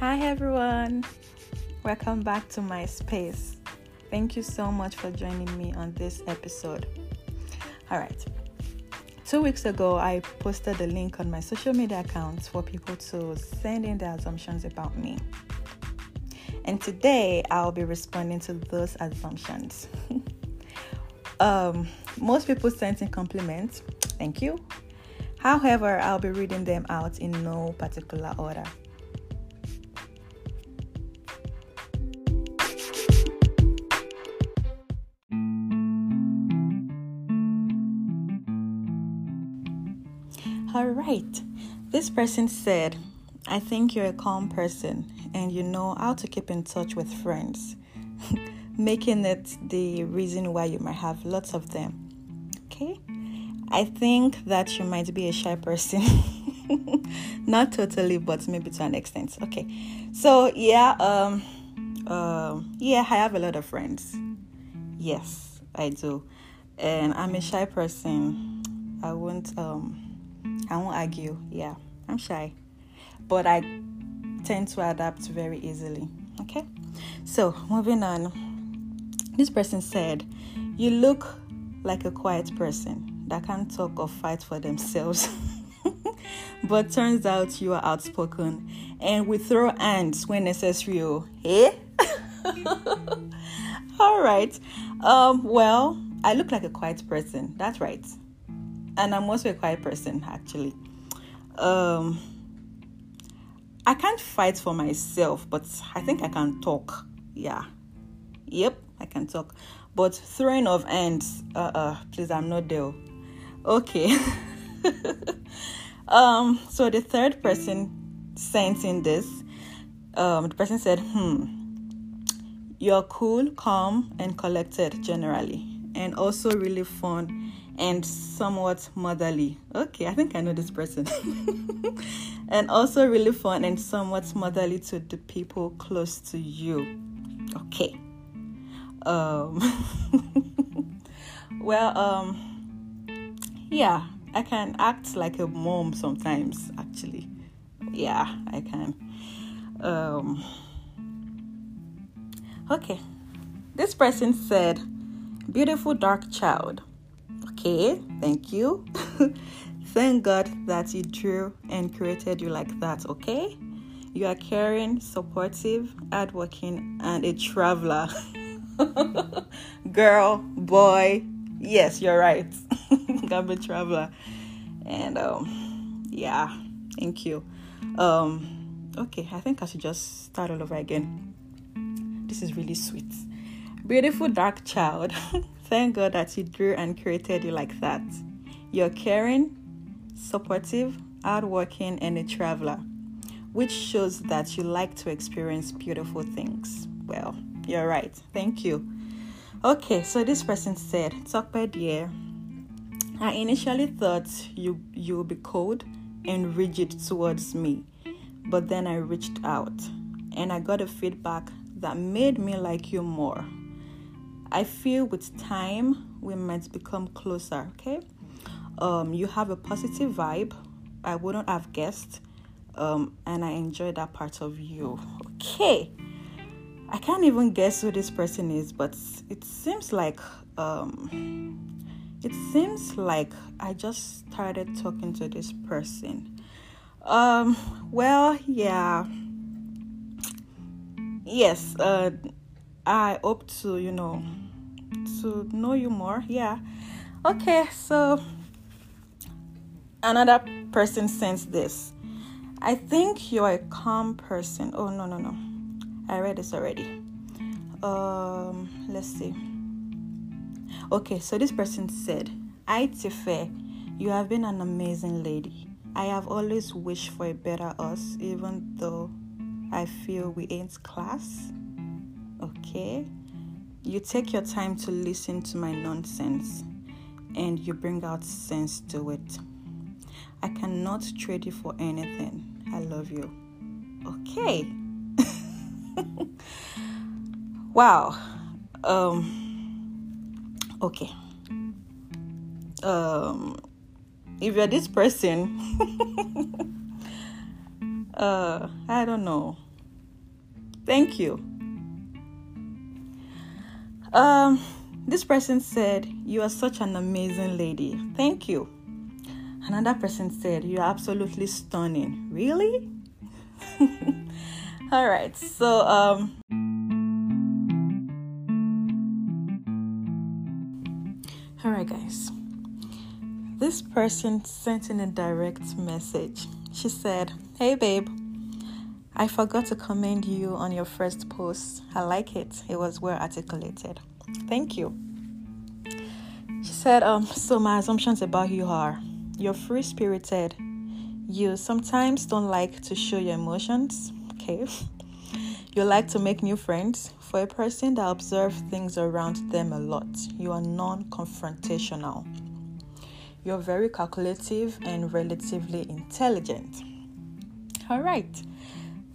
Hi everyone, welcome back to my space. Thank you so much for joining me on this episode. All right, two weeks ago, I posted a link on my social media accounts for people to send in their assumptions about me. And today, I'll be responding to those assumptions. um, most people sent in compliments, thank you. However, I'll be reading them out in no particular order. All right. This person said, I think you're a calm person and you know how to keep in touch with friends, making it the reason why you might have lots of them. Okay? I think that you might be a shy person. Not totally, but maybe to an extent. Okay. So, yeah, um uh, yeah, I have a lot of friends. Yes, I do. And I'm a shy person. I won't um I won't argue. Yeah, I'm shy. But I tend to adapt very easily. Okay? So, moving on. This person said, You look like a quiet person that can't talk or fight for themselves. but turns out you are outspoken and we throw hands when necessary. Oh, eh? All right. Um, well, I look like a quiet person. That's right and I'm also a quiet person actually. Um, I can't fight for myself, but I think I can talk. Yeah, yep, I can talk. But throwing of hands, uh, uh please, I'm not there. Okay. um, so the third person sent in this. Um, the person said, "Hmm, you're cool, calm, and collected generally, and also really fun." And somewhat motherly. Okay, I think I know this person. and also really fun and somewhat motherly to the people close to you. Okay. Um well, um yeah, I can act like a mom sometimes actually. Yeah, I can. Um Okay. This person said, "Beautiful dark child." Thank you. thank God that He drew and created you like that, okay? You are caring, supportive, hardworking, and a traveler. Girl, boy, yes, you're right. I'm a traveler. And um, yeah, thank you. Um, okay, I think I should just start all over again. This is really sweet. Beautiful dark child. Thank God that He drew and created you like that. You're caring, supportive, hardworking, and a traveler, which shows that you like to experience beautiful things. Well, you're right. Thank you. Okay, so this person said, Talk by dear. I initially thought you you would be cold and rigid towards me, but then I reached out and I got a feedback that made me like you more. I feel with time we might become closer, okay? Um, you have a positive vibe. I wouldn't have guessed. Um, and I enjoy that part of you. Okay. I can't even guess who this person is, but it seems like um it seems like I just started talking to this person. Um well, yeah. Yes, uh I hope to, you know, to know you more. Yeah. Okay, so another person sends this. I think you're a calm person. Oh no no no. I read this already. Um let's see. Okay, so this person said, Hi Tife, you have been an amazing lady. I have always wished for a better us, even though I feel we ain't class okay? You take your time to listen to my nonsense and you bring out sense to it. I cannot trade you for anything. I love you. Okay. wow. Um okay. Um if you're this person uh I don't know. Thank you. Um, this person said, You are such an amazing lady. Thank you. Another person said, You're absolutely stunning. Really? All right. So, um, all right, guys. This person sent in a direct message. She said, Hey, babe, I forgot to commend you on your first post. I like it, it was well articulated. Thank you. She said, um, So, my assumptions about you are you're free spirited. You sometimes don't like to show your emotions. Okay. You like to make new friends. For a person that observes things around them a lot, you are non confrontational. You're very calculative and relatively intelligent. All right.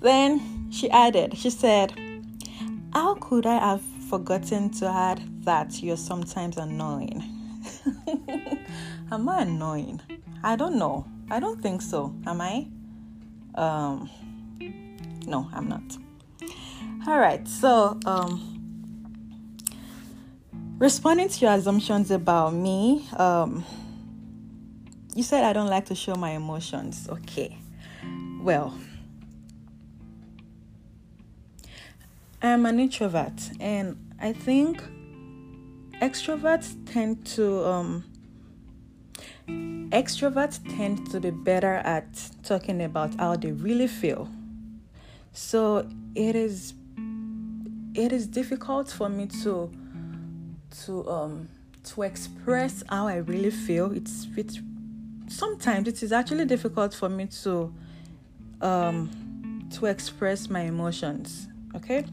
Then she added, she said, How could I have forgotten to add that you're sometimes annoying? Am I annoying? I don't know. I don't think so. Am I? Um, no, I'm not. All right. So, um, responding to your assumptions about me, um, you said I don't like to show my emotions. Okay. Well, I'm an introvert, and I think extroverts tend to um, extroverts tend to be better at talking about how they really feel. So it is it is difficult for me to to um to express how I really feel. It's it's sometimes it is actually difficult for me to um to express my emotions. Okay?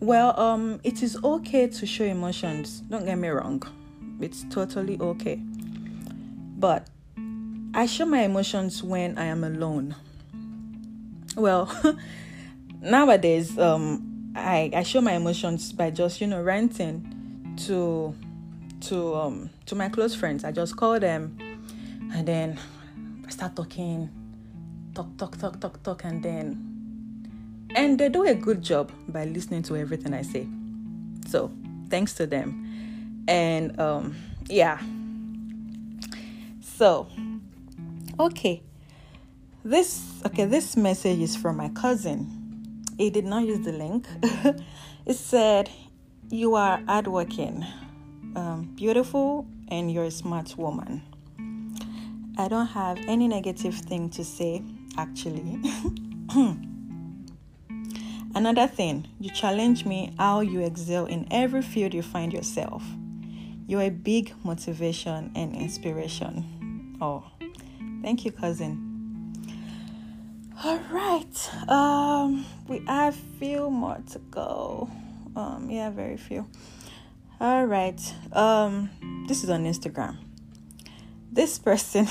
Well, um it is okay to show emotions. Don't get me wrong. It's totally okay. But I show my emotions when I am alone. Well, nowadays, um, I, I show my emotions by just you know ranting to to um to my close friends. I just call them, and then I start talking, talk talk talk talk talk, and then and they do a good job by listening to everything I say. So thanks to them, and um yeah so, okay. This okay, this message is from my cousin. He did not use the link. it said, You are hardworking, um, beautiful, and you're a smart woman. I don't have any negative thing to say, actually. Another thing, you challenge me how you excel in every field you find yourself. You're a big motivation and inspiration. Oh, thank you, cousin. All right. Um, we have few more to go. Um, yeah, very few. All right. Um, this is on Instagram. This person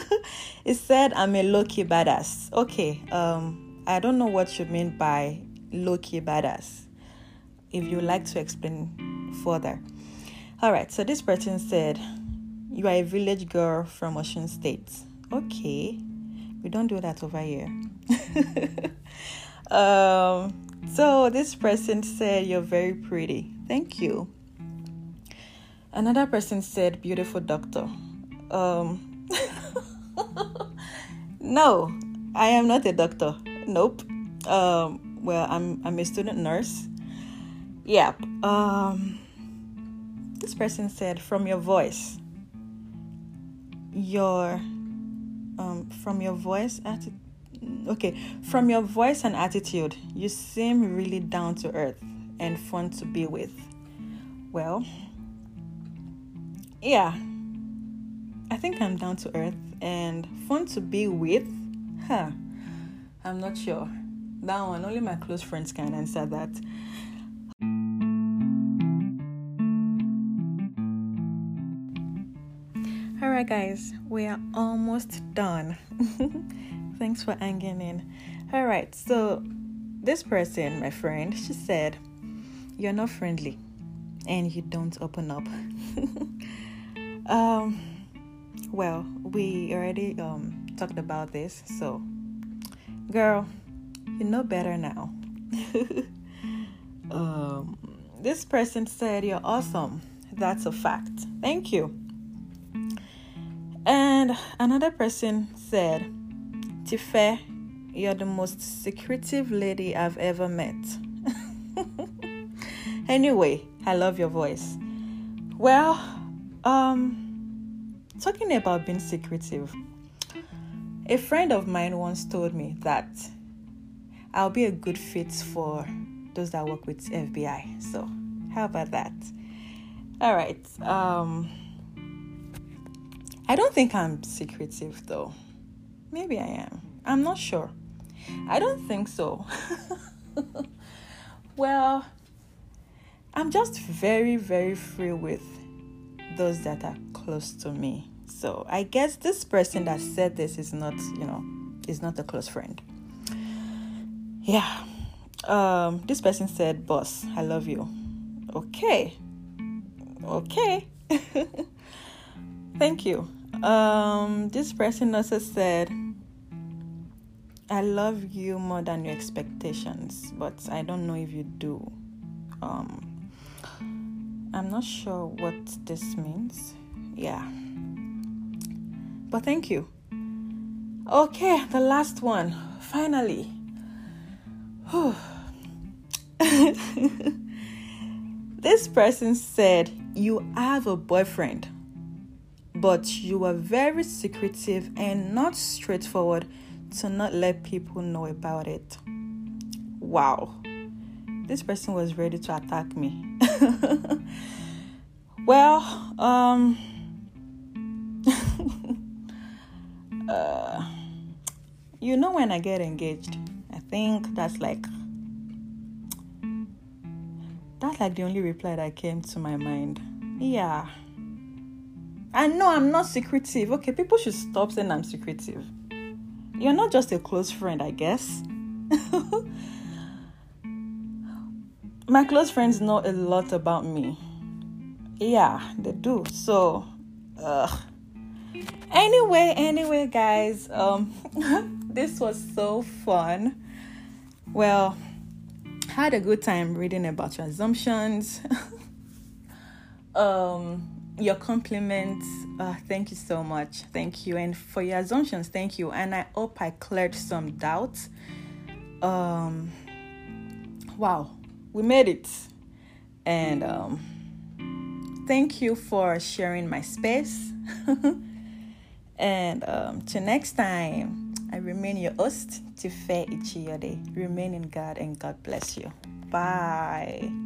is said I'm a low-key badass. Okay. Um, I don't know what you mean by low-key badass. If you like to explain further. All right. So this person said you are a village girl from Osun State. Okay, we don't do that over here. um, so this person said you're very pretty. Thank you. Another person said beautiful doctor. Um, no, I am not a doctor. Nope. Um, well, I'm I'm a student nurse. Yep. Um, this person said from your voice your um, from your voice atti- okay from your voice and attitude you seem really down to earth and fun to be with well yeah i think i'm down to earth and fun to be with huh i'm not sure that one only my close friends can answer that Alright, guys, we are almost done. Thanks for hanging in. Alright, so this person, my friend, she said, You're not friendly and you don't open up. um, well, we already um, talked about this, so girl, you know better now. Um, this person said, You're awesome. That's a fact. Thank you. And another person said, Tife, you're the most secretive lady I've ever met. anyway, I love your voice. Well, um, talking about being secretive, a friend of mine once told me that I'll be a good fit for those that work with FBI. So, how about that? All right. Um, I don't think I'm secretive though. Maybe I am. I'm not sure. I don't think so. well, I'm just very, very free with those that are close to me. So I guess this person that said this is not, you know, is not a close friend. Yeah. Um, this person said, Boss, I love you. Okay. Okay. Thank you. Um, this person also said, I love you more than your expectations, but I don't know if you do. Um, I'm not sure what this means. Yeah. But thank you. Okay, the last one. Finally. this person said, You have a boyfriend, but you are very secretive and not straightforward to not let people know about it. Wow. This person was ready to attack me. well, um, uh, you know, when I get engaged, think that's like that's like the only reply that came to my mind. Yeah. I know I'm not secretive. Okay, people should stop saying I'm secretive. You're not just a close friend, I guess. My close friends know a lot about me. Yeah, they do. So, uh, anyway, anyway, guys, um, this was so fun. Well, had a good time reading about your assumptions. um, your compliments. Uh, thank you so much. Thank you. And for your assumptions, thank you. And I hope I cleared some doubts. Um, wow, we made it. And um, thank you for sharing my space. and um, till next time, I remain your host, Tife Ichiyode. Remain in God and God bless you. Bye.